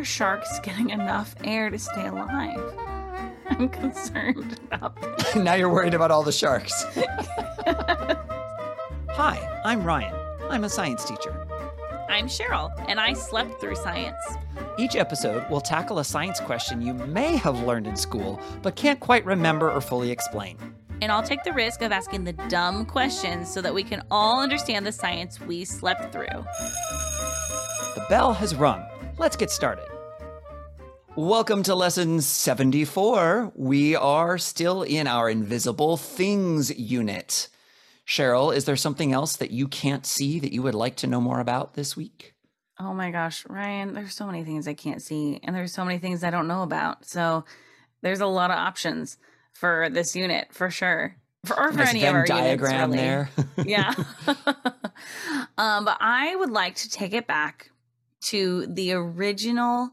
are sharks getting enough air to stay alive? I'm concerned about. this. now you're worried about all the sharks. Hi, I'm Ryan. I'm a science teacher. I'm Cheryl, and I slept through science. Each episode will tackle a science question you may have learned in school, but can't quite remember or fully explain. And I'll take the risk of asking the dumb questions so that we can all understand the science we slept through. The bell has rung. Let's get started. Welcome to lesson 74. We are still in our invisible things unit. Cheryl, is there something else that you can't see that you would like to know more about this week? Oh my gosh, Ryan, there's so many things I can't see, and there's so many things I don't know about. So there's a lot of options for this unit for sure. For, or for Nice any Venn of our diagram units, really. there. yeah. um, but I would like to take it back to the original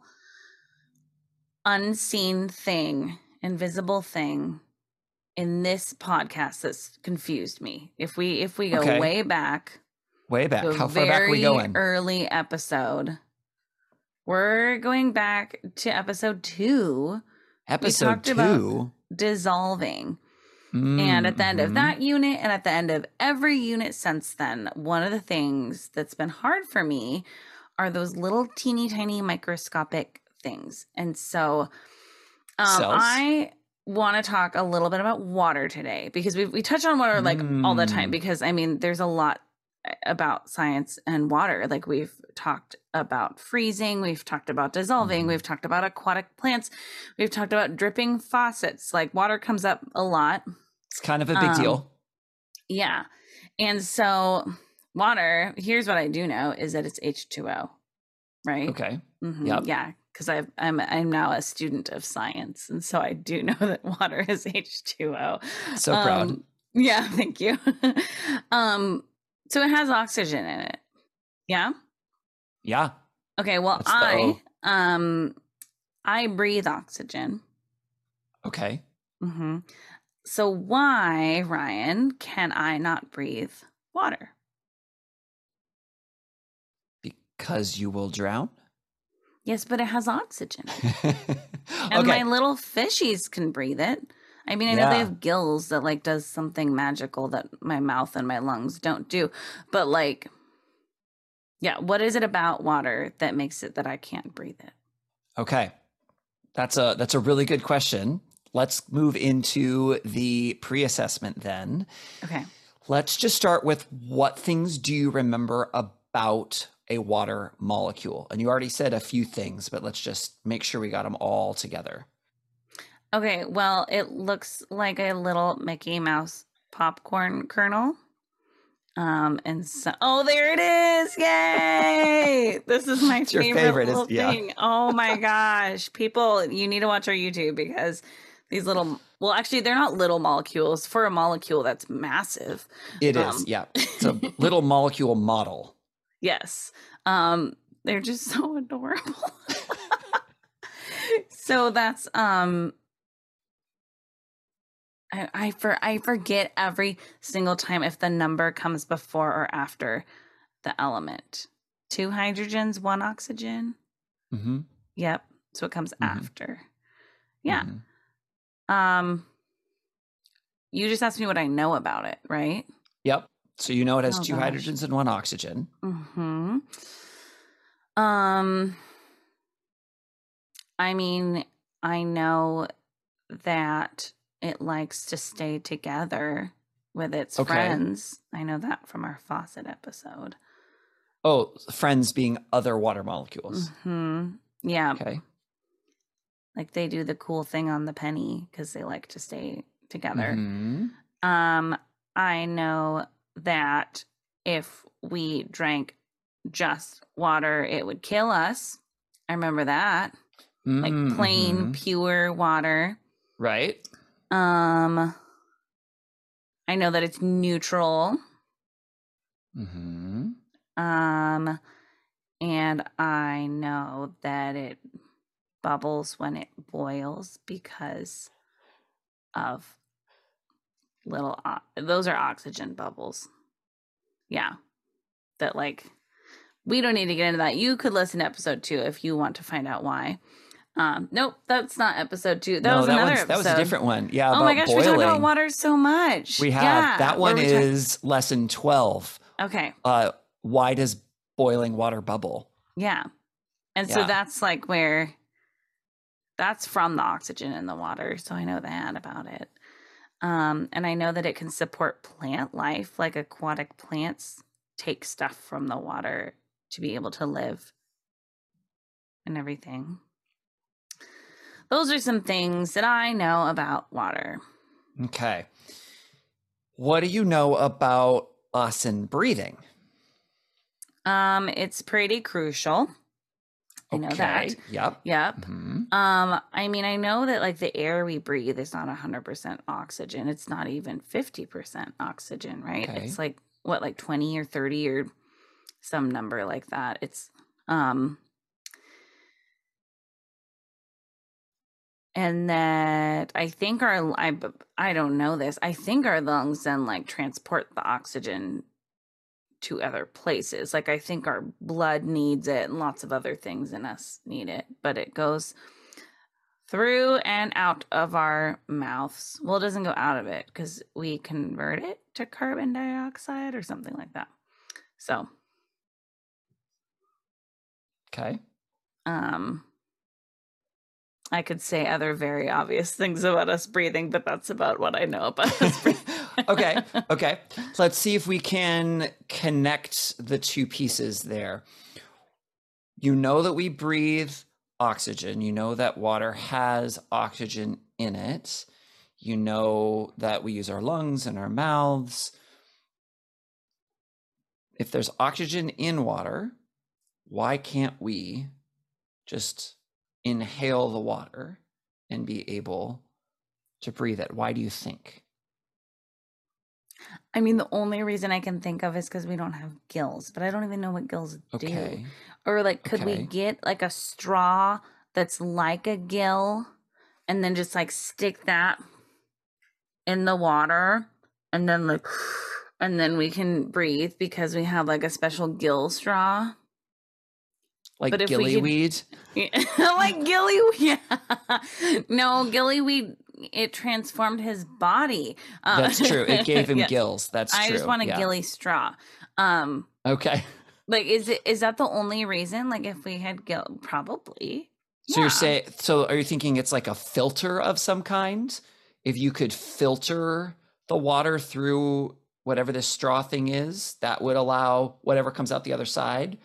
unseen thing, invisible thing in this podcast that's confused me. If we if we go Okay. way back, Way back. How far back are we going? Early episode. We're going back to episode two, Episode two. dissolving. And at the end of Mhm. that unit, and at the end of every unit since then, one of the things that's been hard for me are those little teeny tiny microscopic things. And so um, I want to talk a little bit about water today because we, we touch on water like all the time Mm. because I mean, there's a lot uh, about science and water. Like we've talked about freezing, we've talked about dissolving, Mhm. we've talked about aquatic plants, we've talked about dripping faucets. Like water comes up a lot. It's kind of a big Um, deal. Yeah. And so water, here's what I do know is that it's H2O, right? Okay. Mhm, Yep. Yeah, because I'm I'm I'm now a student of science, and so I do know that water is H2O. So proud. Um, yeah, thank you. um, so it has oxygen in it. Yeah. Yeah. Okay. Well, That's I um I breathe oxygen. Okay. hmm So why, Ryan, can I not breathe water? Because you will drown. Yes, but it has oxygen. And okay. my little fishies can breathe it. I mean, I know they have gills that like does something magical that my mouth and my lungs don't do. But like yeah, what is it about water that makes it that I can't breathe it? Okay. That's a that's a really good question. Let's move into the pre-assessment then. Okay. Let's just start with what things do you remember about a water molecule? And you already said a few things, but let's just make sure we got them all together. Okay, well, it looks like a little Mickey Mouse popcorn kernel. Um, and so, oh, there it is! Yay! this is my favorite, favorite, is- little yeah. thing. Oh my gosh, people, you need to watch our YouTube because these little, well, actually, they're not little molecules. For a molecule that's massive, It is, Um, yeah. It's a little molecule model. Yes, um, they're just so adorable. so that's um I, I for I forget every single time if the number comes before or after the element. Two hydrogens, one oxygen. Mm-hmm. Yep. So it comes Mhm. after. Yeah. Mhm. Um you just asked me what I know about it, right? Yep. So you know it has Oh, two gosh. hydrogens and one oxygen. Hmm. Um. I mean, I know that it likes to stay together with its Okay. friends. I know that from our faucet episode. Oh, friends being other water molecules. Hmm. Yeah, Okay. like they do the cool thing on the penny because they like to stay together. Mhm. Um, I know that if we drank just water, it would kill us. I remember that. Like Mm, plain, pure water. Right. Um, I know that it's neutral. Mm-hmm. Um, and I know that it bubbles when it boils because of little, those are oxygen bubbles. Yeah. That like we don't need to get into that. You could listen to episode two if you want to find out why. Um, nope, that's not episode two. That no, was that another episode. That was a different one. Yeah. Oh my gosh, we talk about water so much. We have Yeah, that one is lesson twelve. okay. Uh, why does boiling water bubble? Yeah. And so that's like where that's from the oxygen in the water. So I know that about it. Um, and I know that it can support plant life, like aquatic plants take stuff from the water to be able to live and everything. Those are some things that I know about water. Okay. What do you know about us and breathing? Um, it's pretty crucial. I know that. Yep. Yep. Mhm. Um, I mean, I know that like the air we breathe is not 100% oxygen. It's not even 50% oxygen, right? Okay. It's like what like 20 or 30 or some number like that. It's um and that I think our I I don't know this. I think our lungs then like transport the oxygen to other places. Like I think our blood needs it and lots of other things in us need it, but it goes through and out of our mouths. Well, it doesn't go out of it because we convert it to carbon dioxide or something like that. So, Okay. um I could say other very obvious things about us breathing, but that's about what I know about us breathing. Okay. Okay. Let's see if we can connect the two pieces there. You know that we breathe oxygen. You know that water has oxygen in it. You know that we use our lungs and our mouths. If there's oxygen in water, why can't we just inhale the water and be able to breathe it? Why do you think? I mean, the only reason I can think of is because we don't have gills, but I don't even know what gills do. Or like, could we get like a straw that's like a gill and then just like stick that in the water and then like, and then we can breathe because we have like a special gill straw. Like But we could- gillyweed? like gilly, yeah. No, gillyweed, it transformed his body. Uh, That's true. It gave him yeah. gills. That's I true. I just want a yeah. gilly straw. Um, Okay. like, is it is that the only reason? Like, if we had gill, probably. So you're saying so are you thinking it's like a filter of some kind? If you could filter the water through whatever this straw thing is, that would allow whatever comes out the other side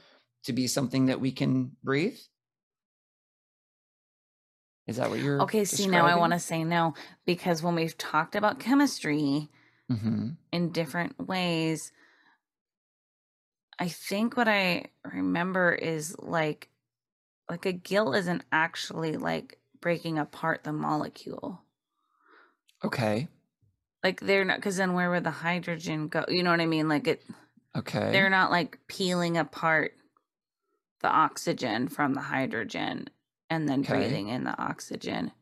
to be something that we can breathe? Is that what you're Okay, see, now I want to say no because when we've talked about chemistry to hmm in different ways, I think what I remember is like, like a gill isn't actually like breaking apart the molecule. Okay. Like they're not, because then where would the hydrogen go? You know what I mean? Like it, Okay. they're not like peeling apart the oxygen from the hydrogen and then Okay. breathing in the oxygen.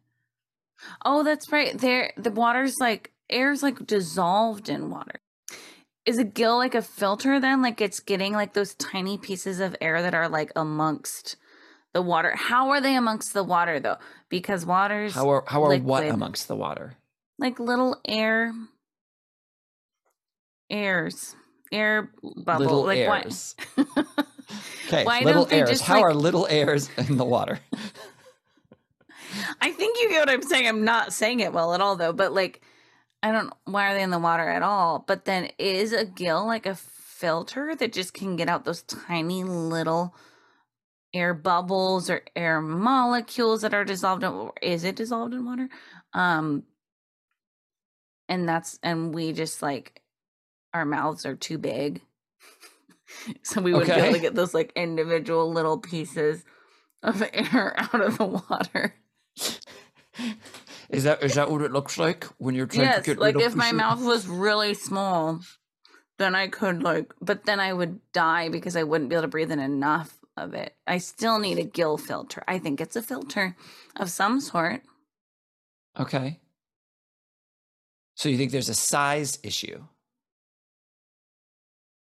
Oh, that's right. There the water's like air's like dissolved in water. Is a gill like a filter then? Like it's getting like those tiny pieces of air that are like amongst the water. How are they amongst the water though? Because water's how are how are what amongst the water? like little air airs. Air bubble. little like what? Okay, Why little airs. How like- are little airs in the water? I think you get what I'm saying. I'm not saying it well at all though, but like I don't why are they in the water at all? But then is a gill like a filter that just can get out those tiny little air bubbles or air molecules that are dissolved in is it dissolved in water? Um and that's and we just like our mouths are too big. so we wouldn't be able to get those like individual little pieces of air out of the water. Is that is that what it looks like when you're trying yes, to get like rid if of my mouth was really small, then I could like, but then I would die because I wouldn't be able to breathe in enough of it. I still need a gill filter. I think it's a filter of some sort. Okay. So you think there's a size issue?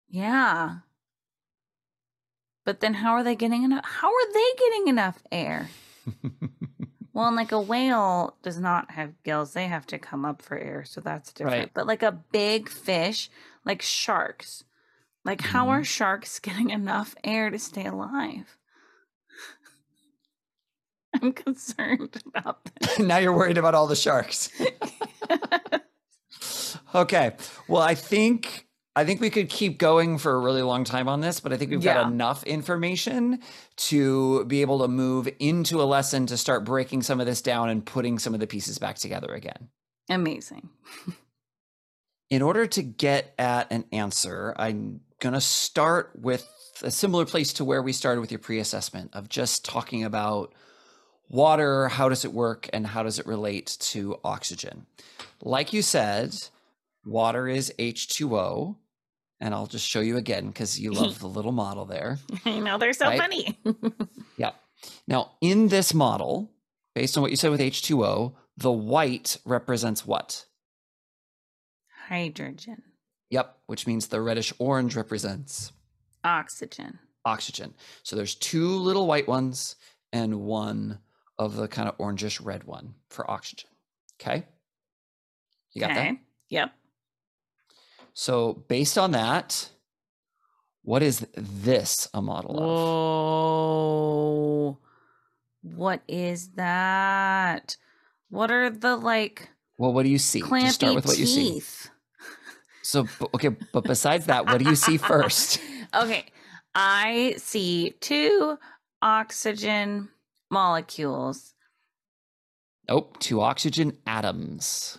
Yeah. But then how are they getting enough? How are they getting enough air? well, and like a whale does not have gills. They have to come up for air. So that's different. Right. But like a big fish, like sharks, like how Mm-hmm. are sharks getting enough air to stay alive? I'm concerned about this. now you're worried about all the sharks. okay. Well, I think I think we could keep going for a really long time on this, but I think we've Yeah. got enough information to be able to move into a lesson to start breaking some of this down and putting some of the pieces back together again. Amazing. In order to get at an answer, I'm going to start with a similar place to where we started with your pre assessment of just talking about water, how does it work, and how does it relate to oxygen. Like you said, water is H2O. And I'll just show you again because you love the little model there. I know they're so Right? funny. Yeah. Now, in this model, based on what you said with H2O, the white represents what? Hydrogen, Yep, which means the reddish orange represents oxygen. oxygen. So there's two little white ones and one of the kind of orangish red one for oxygen. Okay? You got that? Yep. So based on that, what is this a model of? Whoa. What is that? What are the like Well, what do you see? Just start with what you see. So okay, but besides that, what do you see first? Okay. I see two oxygen molecules. Nope, two oxygen atoms.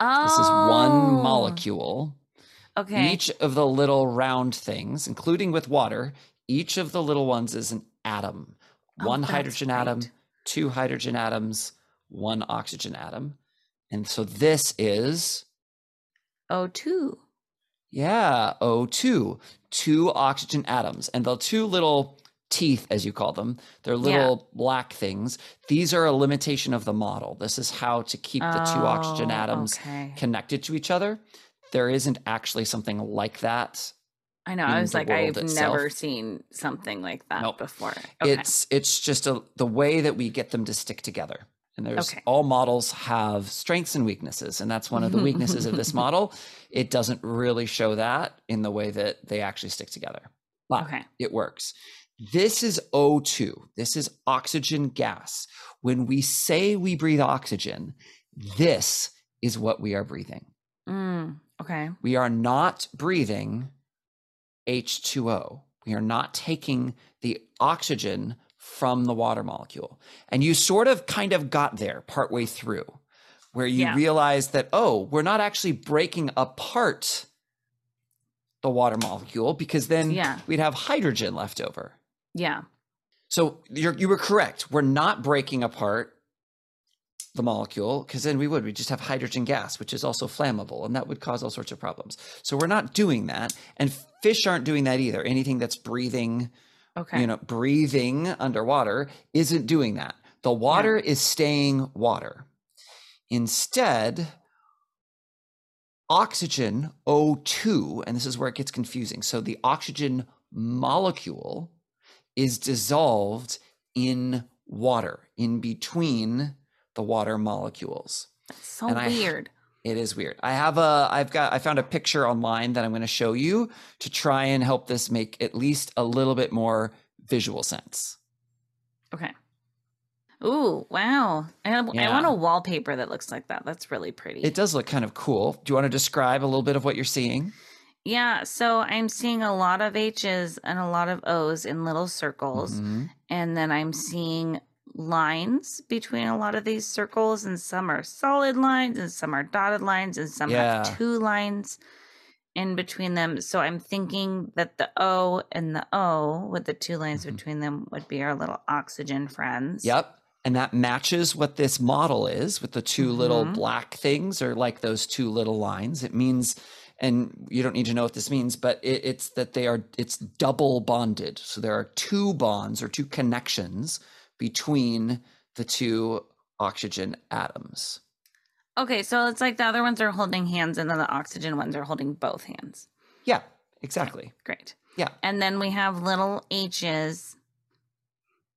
Oh. This is one molecule. Okay. Each of the little round things, including with water, each of the little ones is an atom. Oh, one hydrogen atom, two hydrogen atoms, one oxygen atom. And so this is, O2. yeah, O2, two oxygen atoms. And the two little teeth, as you call them, they're Yeah. little black things. These are a limitation of the model. This is how to keep the two oxygen Oh, atoms Okay. connected to each other. There isn't actually something like that I know. I was like, I've itself. never seen something like that Nope. before. Okay. It's it's just a, the way that we get them to stick together. And there's Okay. all models have strengths and weaknesses, and that's one of the weaknesses of this model. It doesn't really show that in the way that they actually stick together, but okay. it works. This is O2. This is oxygen gas. When we say we breathe oxygen, this is what we are breathing. Mm, okay. We are not breathing H2O. We are not taking the oxygen from the water molecule. And you sort of kind of got there partway through, where you Yeah. realize that, oh, we're not actually breaking apart the water molecule because then Yeah. we'd have hydrogen left over. Yeah. So you're, you were correct. We're not breaking apart the molecule because then we would. We just have hydrogen gas, which is also flammable, and that would cause all sorts of problems. So we're not doing that, and fish aren't doing that either. Anything that's breathing, Okay. you know, breathing underwater isn't doing that. The water is staying water. Instead, oxygen O2, and this is where it gets confusing. So the oxygen molecule is dissolved in water, in between the water molecules. That's so and I- weird. It is weird. I have a I've got I found a picture online that I'm going to show you to try and help this make at least a little bit more visual sense. Okay. Ooh, wow. I, I want a wallpaper that looks like that. That's really pretty. It does look kind of cool. Do you want to describe a little bit of what you're seeing? Yeah. So I'm seeing a lot of H's and a lot of O's in little circles. Mhm. And then I'm seeing lines between a lot of these circles. And some are solid lines and some are dotted lines and some Yeah. have two lines in between them. So I'm thinking that the O and the O with the two lines Mhm. between them would be our little oxygen friends. Yep. And that matches what this model is with the 2 little Mhm. black things or like those two little lines. It means, and you don't need to know what this means, but it, it's that they are, it's double bonded. So there are two bonds or two connections between the two oxygen atoms. Okay, so it's like the other ones are holding hands and then the oxygen ones are holding both hands. Yeah, exactly. Great. Yeah. And then we have little H's.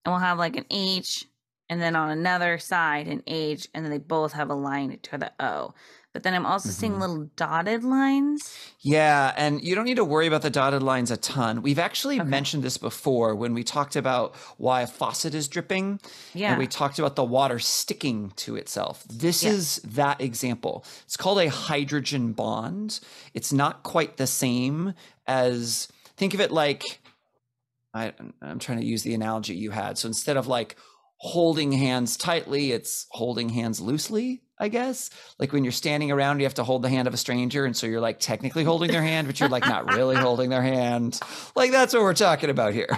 And we'll have like an H and then on another side an H, and then they both have a line to the O. But then I'm also seeing Mhm. little dotted lines. Yeah, and you don't need to worry about the dotted lines a ton. We've actually Okay. mentioned this before when we talked about why a faucet is dripping. Yeah. And we talked about the water sticking to itself. This Yeah. is that example. It's called a hydrogen bond. It's not quite the same as, think of it like, I, I'm trying to use the analogy you had. So instead of like holding hands tightly, it's holding hands loosely, I guess. Like when you're standing around, you have to hold the hand of a stranger. And so you're like technically holding their hand, but you're like not really holding their hand. Like that's what we're talking about here.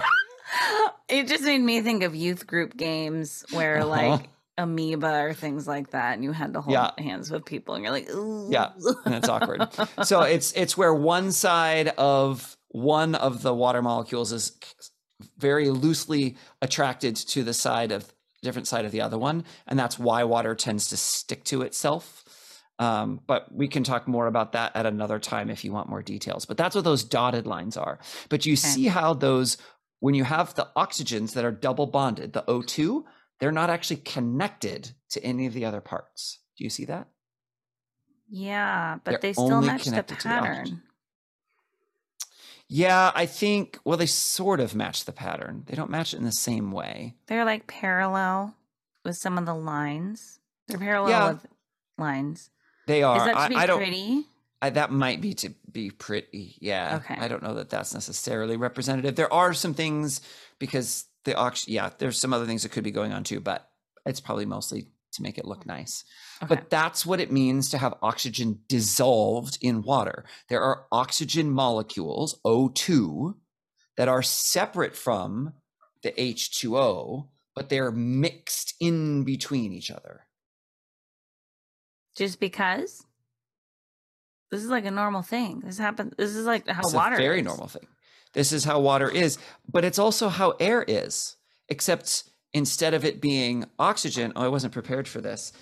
it just made me think of youth group games where Uh-huh. like amoeba or things like that, and you had to hold Yeah. hands with people, and you're like, Ooh. Yeah, and it's awkward. so it's it's where one side of one of the water molecules is very loosely attracted to the side of different side of the other one, and that's why water tends to stick to itself. Um, but we can talk more about that at another time if you want more details. But that's what those dotted lines are. But you see how those when you have the oxygens that are double bonded, the O2, they're not actually connected to any of the other parts. Do you see that? yeah, but They're they still match the connected to the oxygen. pattern. Yeah, I think, well, they sort of match the pattern. They don't match it in the same way. They're like parallel with some of the lines. They're parallel Yeah. with lines. They are. Is that to be I pretty? I, that might be to be pretty. Yeah. Okay. I don't know that that's necessarily representative. There are some things because the oxygen. Yeah, there's some other things that could be going on too, but it's probably mostly to make it look nice. Okay. But that's what it means to have oxygen dissolved in water. There are oxygen molecules, O2, that are separate from the H2O, but they're mixed in between each other. Just because? This is like a normal thing. This happens. This is like how It's water a very is. normal thing. This is how water is, but it's also how air is, except instead of it being oxygen, oh, I wasn't prepared for this.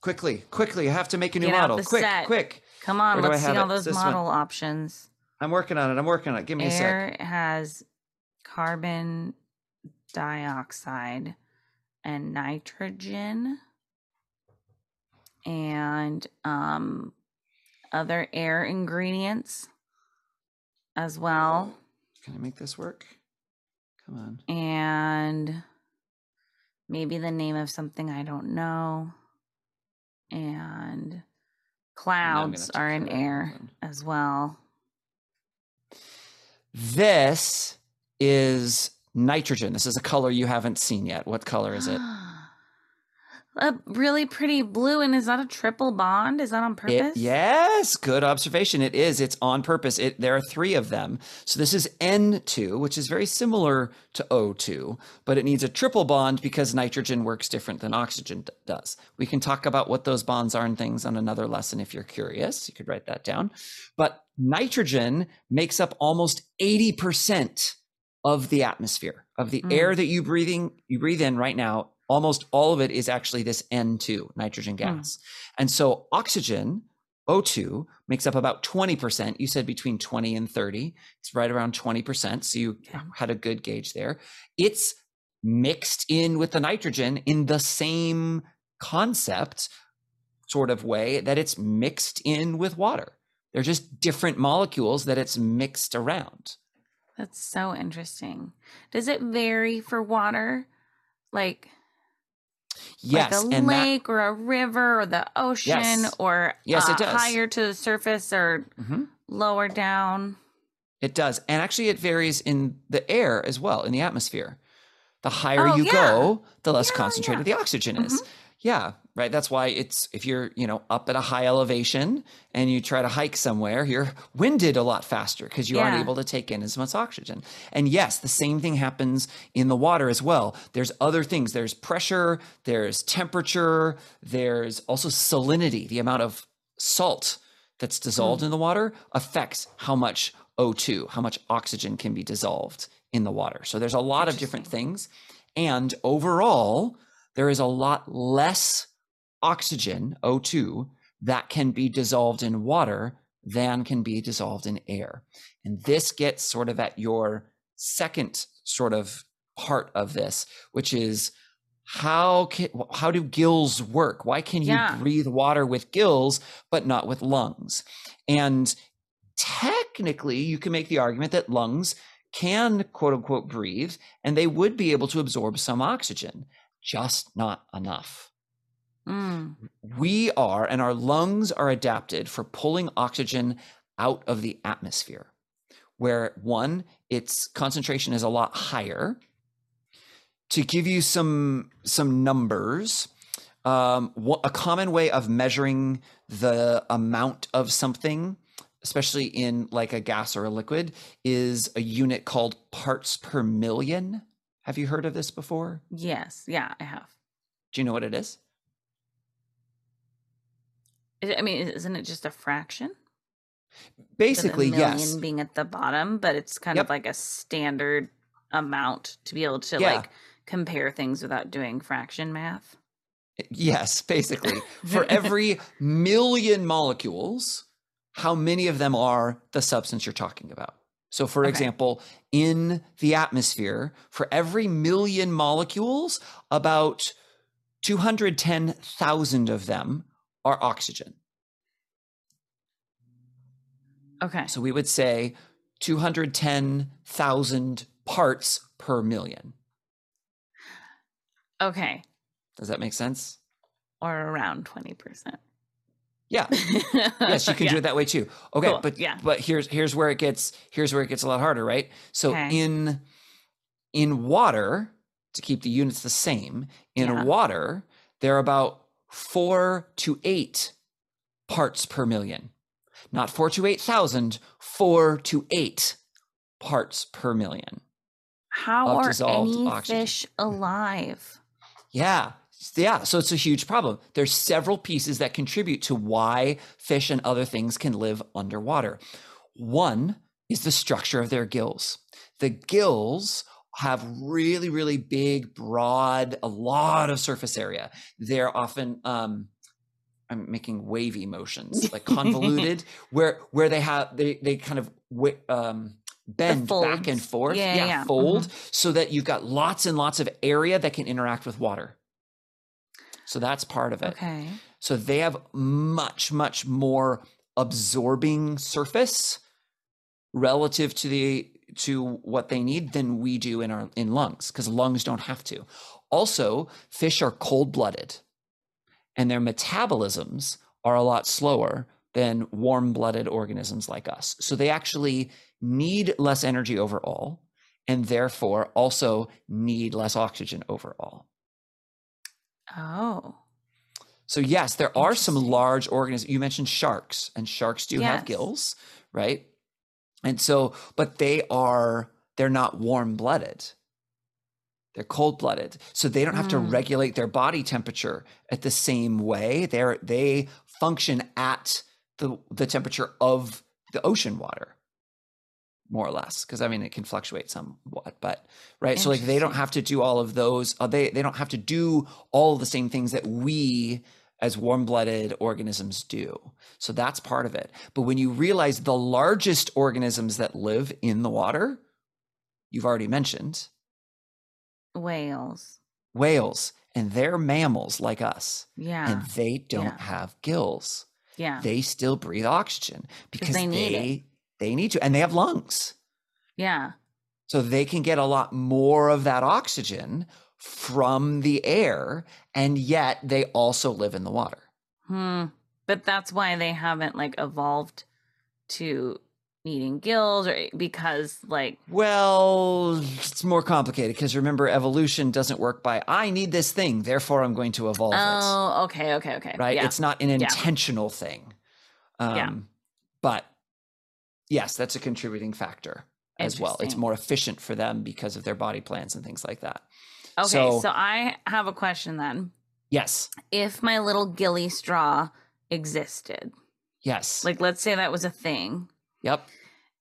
Quickly, quickly, I have to make a new Get model. Quick, set. quick. Come on, Where do I let's see all it? those This one. model options. I'm working on it. I'm working on it. Give me a sec. Air has carbon dioxide and nitrogen and um other air ingredients as well Can I make this work? Come on. and maybe the name of something I don't know and Now I'm gonna clouds have are in air as well This is nitrogen. This is a color you haven't seen yet. What color is it? A really pretty blue, and is that a triple bond? Is that on It- purpose? yes, good observation. It is. It's on purpose. It, there are three of them. So this is N2, which is very similar to O2, but it needs a triple bond because nitrogen works different than oxygen d- does. We can talk about what those bonds are and things on another lesson if you're curious. You could write that down. But nitrogen makes up almost 80% of the atmosphere, of the Mm. air that you breathing you breathe in right now. Almost all of it is actually this N2, nitrogen hmm. gas. And so oxygen, O2, makes up about 20%. You said between 20 and 30. It's right around 20%. So you Okay. had a good gauge there. It's mixed in with the nitrogen in the same concept sort of way that it's mixed in with water. They're just different molecules that it's mixed around. That's so interesting. Does it vary for water? Like, Yes, like a and that, lake or a river or the ocean Yes. or Yes, it uh, does. higher to the surface or Mhm. lower down? It does. And actually, it varies in the air as well, in the atmosphere. The higher Oh, you yeah. go, the less Yeah, concentrated the oxygen is. Mhm. Yeah, right. That's why it's if you're, you know, up at a high elevation and you try to hike somewhere, you're winded a lot faster because you aren't able to take in as much oxygen. And yes, the same thing happens in the water as well. There's other things. There's pressure, there's temperature, there's also salinity, the amount of salt that's dissolved hmm. in the water affects how much O2, how much oxygen can be dissolved in the water. So there's a lot of different things. And overall, there is a lot less oxygen, O2, that can be dissolved in water than can be dissolved in air. And this gets sort of at your second sort of part of this, which is how can, how do gills work? Why can you Yeah. breathe water with gills but not with lungs? And technically, you can make the argument that lungs can quote unquote breathe and they would be able to absorb some oxygen, just not enough. Mm. We are, and our lungs are adapted for pulling oxygen out of the atmosphere, where one, its concentration is a lot higher. To give you some some numbers, um, a common way of measuring the amount of something, especially in like a gas or a liquid, is a unit called parts per million. Have you heard of this before? Yes. Yeah, I have. Do you know what it is? I mean, isn't it just a fraction? With Basically, a million yes. being at the bottom, but it's kind Yep. of like a standard amount to be able to Yeah. like compare things without doing fraction math. Yes, basically. For every million molecules, how many of them are the substance you're talking about? So, for Okay. example, in the atmosphere, for every million molecules, about 210,000 of them are oxygen. Okay. So, we would say 210,000 parts per million. Okay. Does that make sense? Or around 20%. Yeah. yes you can do it that way too okay Cool, but yeah. but here's here's where it gets here's where it gets a lot harder right so Okay. in in water to keep the units the same in Yeah. water there are about four to eight parts per million not four to eight thousand four to eight parts per million How are any oxygen. fish alive? Yeah. Yeah. So it's a huge problem. There's several pieces that contribute to why fish and other things can live underwater. One is the structure of their gills. The gills have really, really big, broad, a lot of surface area. They're often, um, I'm making wavy motions, like convoluted, where where they have they they kind of um, bend back and forth, Yeah, yeah, yeah. fold, so that you've got lots and lots of area that can interact with water. So that's part of it. Okay. So they have much, much more absorbing surface relative to the to what they need than we do in our in lungs, because lungs don't have to. Also, fish are cold-blooded, and their metabolisms are a lot slower than warm-blooded organisms like us. So they actually need less energy overall, and therefore also need less oxygen overall. Oh. So yes, there are some large organisms. You mentioned sharks, and sharks do have gills, right? And so, but they are they're not warm blooded. They're cold blooded, so they don't have to Mm. regulate their body temperature at the same way. They're they function at the the temperature of the ocean water, more or less. Because I mean, it can fluctuate somewhat, but right. So like they don't have to do all of those. Uh, they they don't have to do all the same things that we as warm-blooded organisms do. So that's part of it. But when you realize the largest organisms that live in the water, you've already mentioned Whales. whales, and they're mammals like us, Yeah. and they don't yeah. have gills. yeah. They still breathe oxygen because they they need they, need to, and they have lungs. yeah. So they can get a lot more of that oxygen from the air, and yet they also live in the water. Hmm. But that's why they haven't like evolved to needing gills or because like Well, it's more complicated because remember, evolution doesn't work by I need this thing, therefore I'm going to evolve it. Oh, okay, okay, okay. Right? Yeah. It's not an Yeah. intentional thing. Um, Yeah. But yes, that's a contributing factor as well. It's more efficient for them because of their body plans and things like that. Okay, so- so I have a question then. Yes. If my little gilly straw existed, Yes. like let's say that was a thing, yep.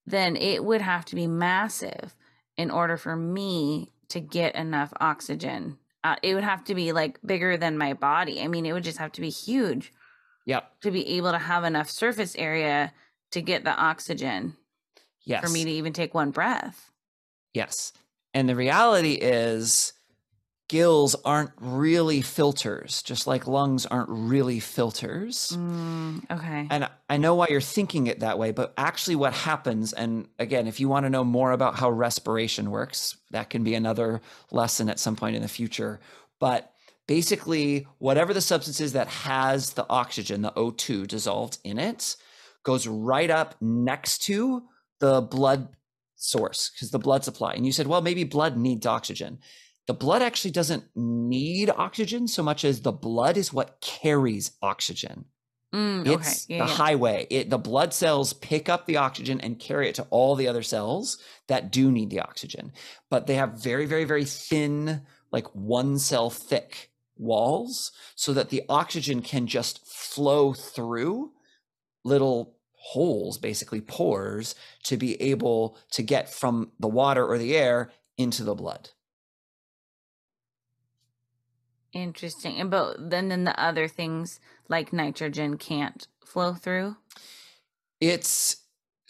then it would have to be massive in order for me to get enough oxygen. Uh, it would have to be like bigger than my body. I mean, it would just have to be huge Yep. to be able to have enough surface area to get the oxygen Yes. for me to even take one breath. Yes. And the reality is, gills aren't really filters, just like lungs aren't really filters. Mm, okay. And I know why you're thinking it that way, but actually, what happens, and again, if you want to know more about how respiration works, that can be another lesson at some point in the future. But basically, whatever the substance is that has the oxygen, the O2 dissolved in it, goes right up next to the blood source because the blood supply. And you said, well, maybe blood needs oxygen. The blood actually doesn't need oxygen so much as the blood is what carries oxygen. Mm, okay. It's Yeah, the yeah. highway. It, the blood cells pick up the oxygen and carry it to all the other cells that do need the oxygen. But they have very, very, very thin, like one cell thick walls so that the oxygen can just flow through little holes, basically pores, to be able to get from the water or the air into the blood. Interesting. And but then then the other things like nitrogen can't flow through. It's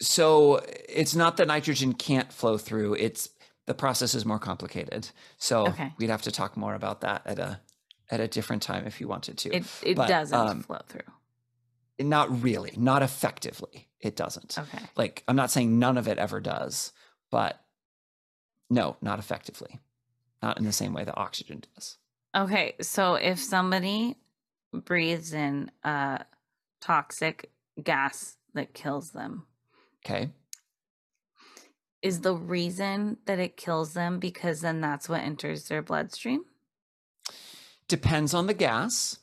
so it's not that nitrogen can't flow through. It's the process is more complicated. So Okay. we'd have to talk more about that at a at a different time if you wanted to. It it But, doesn't um, flow through. Not really, not effectively. It doesn't. Okay. Like I'm not saying none of it ever does, but no, not effectively. Not in the same way that oxygen does. Okay. So if somebody breathes in a toxic gas that kills them, Okay. is the reason that it kills them because then that's what enters their bloodstream? Depends on the gas.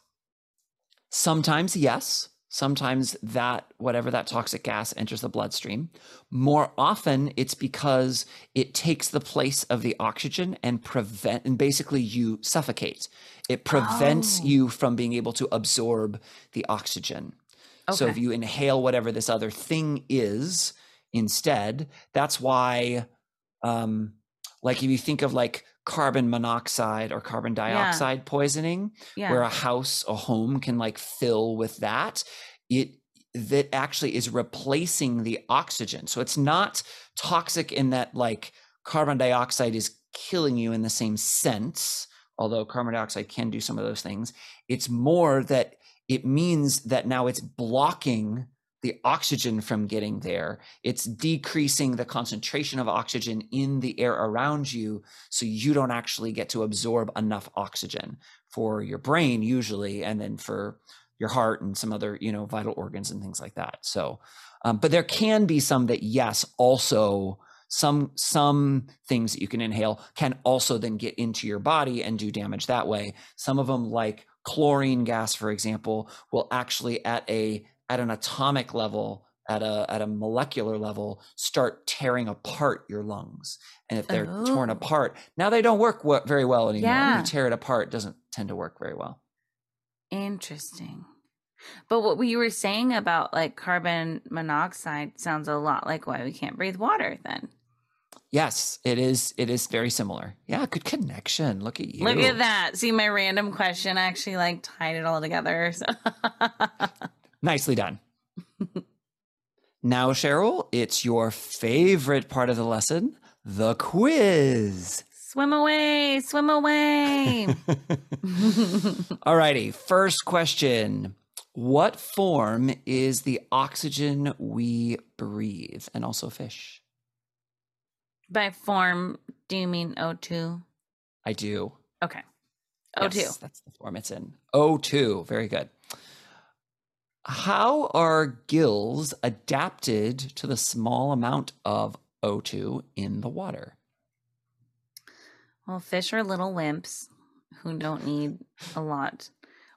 Sometimes, yes. Sometimes that, whatever that toxic gas enters the bloodstream. More often, it's because it takes the place of the oxygen and prevent, and basically you suffocate. It prevents Oh. you from being able to absorb the oxygen. Okay. So if you inhale whatever this other thing is instead, that's why, um, like if you think of like carbon monoxide or carbon dioxide poisoning, Yeah. where a house, a home can like fill with that, it that actually is replacing the oxygen. So it's not toxic in that like carbon dioxide is killing you in the same sense, although carbon dioxide can do some of those things. It's more that it means that now it's blocking the oxygen from getting there. It's decreasing the concentration of oxygen in the air around you so you don't actually get to absorb enough oxygen for your brain usually and then for your heart and some other you know vital organs and things like that so um, but there can be some that yes also some some things that you can inhale can also then get into your body and do damage that way some of them like chlorine gas for example will actually at a at an atomic level at a at a molecular level start tearing apart your lungs and if they're torn Oh. apart now they don't work very well anymore Yeah. you tear it apart it doesn't tend to work very well Interesting. But what you were saying about like carbon monoxide sounds a lot like why we can't breathe water then. yes it is it is very similar yeah good connection look at you Look at that. See my random question I actually like tied it all together. So nicely done now cheryl it's your favorite part of the lesson the quiz swim away, swim away. Alrighty, first question. What form is the oxygen we breathe and also fish? By form, do you mean O2? I do. Okay. O2. Yes, that's the form it's in. O2. Very good. How are gills adapted to the small amount of O2 in the water? Well, fish are little wimps who don't need a lot.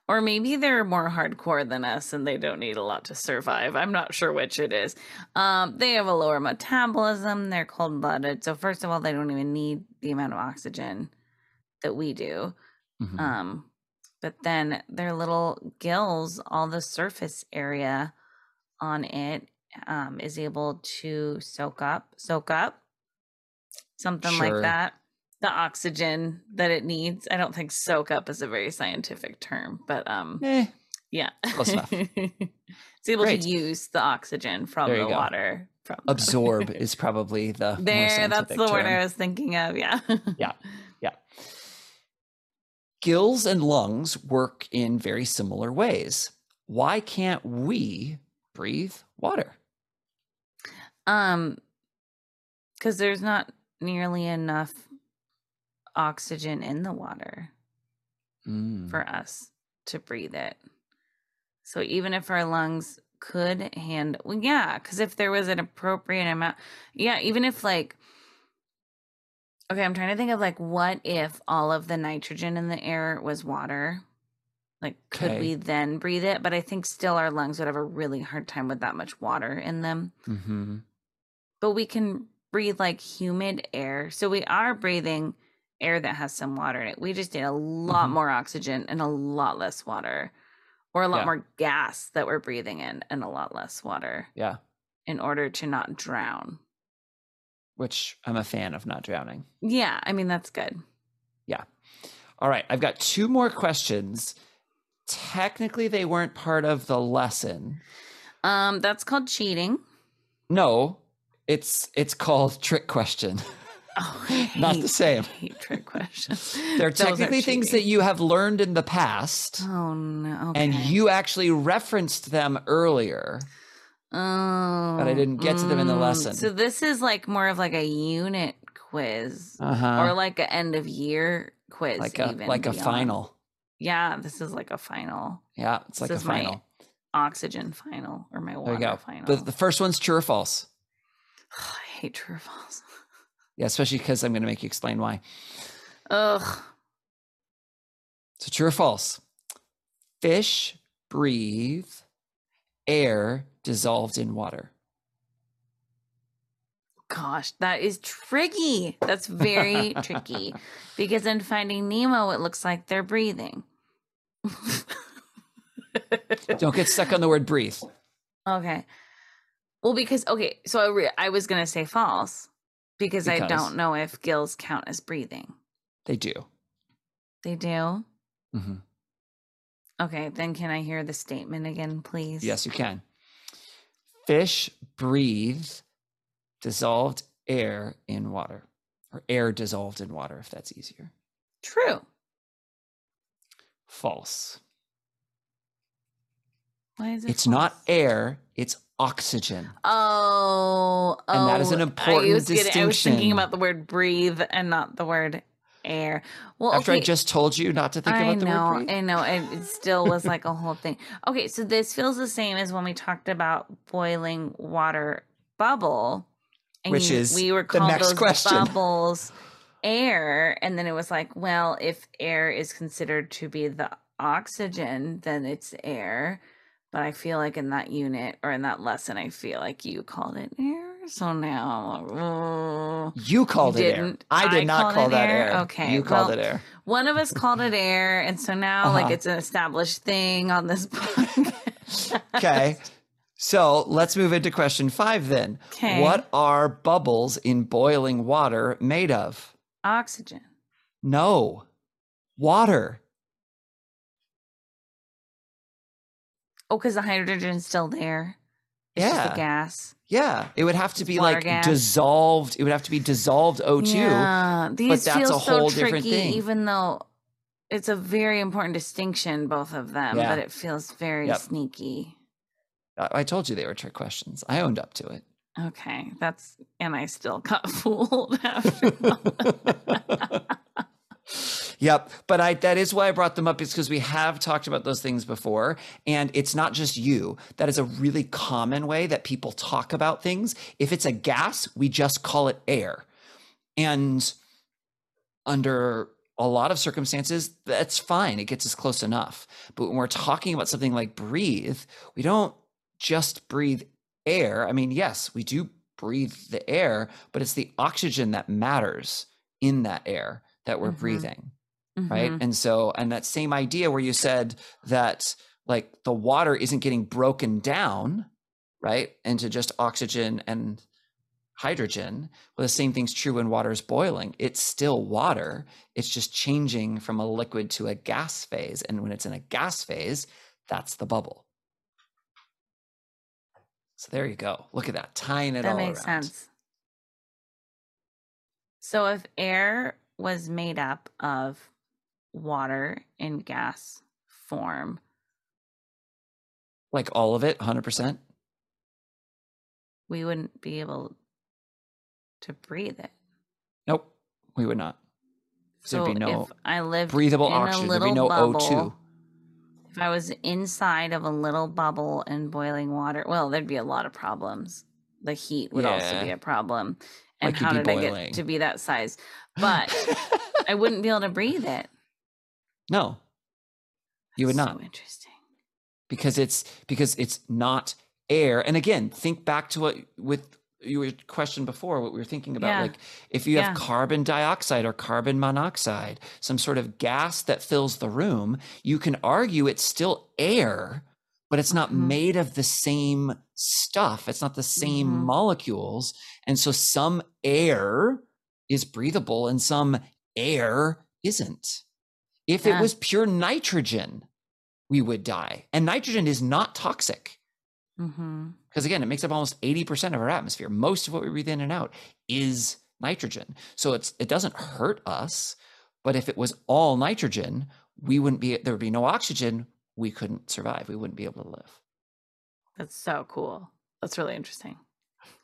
Or maybe they're more hardcore than us and they don't need a lot to survive. I'm not sure which it is. Um, they have a lower metabolism. They're cold blooded. So, first of all, they don't even need the amount of oxygen that we do. Mhm. Um, but then their little gills, all the surface area on it um, is able to soak up, soak up something Sure. like that. The oxygen that it needs. I don't think soak up is a very scientific term, but um, Eh, Yeah. Close enough. it's able Great. to use the oxygen from the go. water. From Absorb is probably the there. That's the word. I was thinking of. Yeah. Yeah. Yeah. Gills and lungs work in very similar ways. Why can't we breathe water? Um, because there's not nearly enough oxygen in the water Mm. for us to breathe it. So even if our lungs could handle, well, yeah, because if there was an appropriate amount, yeah, even if like, okay, I'm trying to think of like, what if all of the nitrogen in the air was water? Like, could Okay. we then breathe it? But I think still our lungs would have a really hard time with that much water in them. hmm But we can breathe like humid air. So we are breathing air that has some water in it. We just need a lot Mhm. more oxygen and a lot less water, or a lot Yeah. more gas that we're breathing in and a lot less water Yeah. in order to not drown. Which I'm a fan of not drowning. Yeah, I mean, that's good. Yeah. All right. I've got two more questions. Technically, they weren't part of the lesson. Um, that's called cheating. No, it's it's called trick question. Oh, I Not the same. Hate trick questions. They're Those technically things that you have learned in the past, Oh no! Okay. and you actually referenced them earlier. Oh, I didn't get to them in the mm, lesson. So this is like more of like a unit quiz. Uh huh. or like an end of year quiz, like a even like a final. Yeah, this is like a final. Yeah, it's like this a is my final. oxygen final or my There water you go. final. The, the first one's true or false. I hate true or false. Yeah, especially because I'm going to make you explain why. Ugh. So true or false? Fish breathe air dissolved in water. Gosh, that is tricky. That's very tricky because in Finding Nemo, it looks like they're breathing. Don't get stuck on the word breathe. Okay. Well, because okay, so I, re- I was gonna say false because, I don't know if gills count as breathing. They do. They do. Mhm. Okay, then can I hear the statement again, please? Yes, you can. Fish breathe dissolved air in water, or air dissolved in water, if that's easier. True. False. Why is it? It's not air, it's oxygen. Oh, And that is oh, an oh, important I was getting- I was thinking about the word breathe and not the word air. Well, After okay. I just told you not to think I about the know, word breathe. I know. It, it still was like a whole thing. Okay, so this feels the same as when we talked about boiling water bubble, Which you- is we were the called those question. bubbles air, and then it was like, well, if air is considered to be the oxygen, then it's air. But I feel like in that unit or in that lesson, I feel like you called it air. So now, uh, You called it air. I did I not call that air? air. Okay, You called well, it air. one of us called it air, and so now like Uh-huh. it's an established thing on this podcast. Okay. So let's move into question five then. Okay. What are bubbles in boiling water made of? Oxygen. No. Water. Oh, because the hydrogen's still there. It's Yeah. the gas. Yeah. It would have to be Water like gas. dissolved. It would have to be dissolved O2. Yeah, these that's feel a whole so different tricky, thing. even though it's a very important distinction, both of them. Yeah. But it feels very Yep. sneaky. I I told you they were trick questions. I owned up to it. Okay, that's and I still got fooled after. Yep, but I that is why I brought them up is because we have talked about those things before and it's not just you. That is a really common way that people talk about things. If it's a gas, we just call it air. And under a lot of circumstances, that's fine. It gets us close enough. But when we're talking about something like breathe, we don't just breathe air. I mean, yes, we do breathe the air, but it's the oxygen that matters in that air that we're Mhm. breathing right Mhm. and so and that same idea where you said that like the water isn't getting broken down right into just oxygen and hydrogen well the same thing's true when water is boiling it's still water it's just changing from a liquid to a gas phase and when it's in a gas phase That's the bubble. So there you go. Look at that, tying it that all around. That makes sense. So if air was made up of water in gas form, Like all of it, 100%. we wouldn't be able to breathe it. Nope, we would not. So There'd be no if I lived breathable in oxygen. a There'd be no bubble, O2. if I was inside of a little bubble in boiling water, well, there'd be a lot of problems. The heat would also be a problem. And Like how did I get to be that size? But I wouldn't be able to breathe it. No, you would So not. interesting. because it's because it's not air. And again, think back to what with your question before, what we were thinking about. Yeah. Like if you have carbon dioxide or carbon monoxide, some sort of gas that fills the room, you can argue it's still air, but it's not Mhm. made of the same stuff. It's not the same Mhm. molecules. And so some air is breathable and some air isn't. If Yeah. it was pure nitrogen, we would die. And nitrogen is not toxic hmm because, again, it makes up almost 80% of our atmosphere. Most of what we breathe in and out is nitrogen. So it's it doesn't hurt us. But if it was all nitrogen, we wouldn't be, there would be no oxygen. We couldn't survive. We wouldn't be able to live. That's so cool. That's really interesting.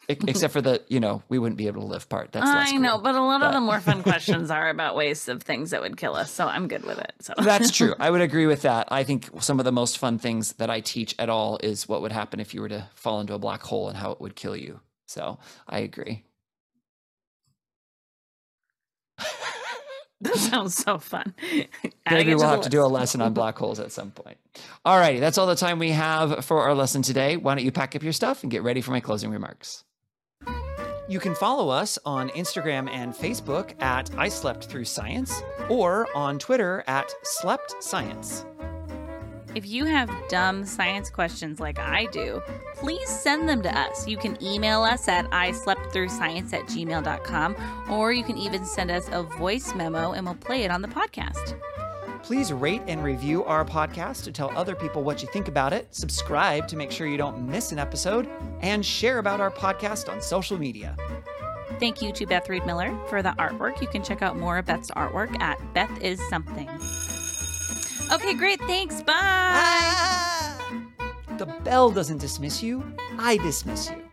Except for the, you know, we wouldn't be able to live part. That's I know, but a lot of the more fun questions are about waste of things that would kill us. So I'm good with it. So That's true. I would agree with that. I think some of the most fun things that I teach at all is what would happen if you were to fall into a black hole and how it would kill you. So I agree. that sounds so fun. Maybe we'll have to do a lesson on black holes at some point. All righty, that's all the time we have for our lesson today. Why don't you pack up your stuff and get ready for my closing remarks? You can follow us on Instagram and Facebook at I Slept Through Science or on Twitter at Slept Science. If you have dumb science questions like I do, please send them to us. You can email us at I slept through science at gmail.com, or you can even send us a voice memo and we'll play it on the podcast. Please rate and review our podcast to tell other people what you think about it, subscribe to make sure you don't miss an episode, and share about our podcast on social media. Thank you to Beth Reed Miller for the artwork. You can check out more of Beth's artwork at Beth is Something. Okay, great. Thanks. Bye. Ah! The bell doesn't dismiss you, I dismiss you.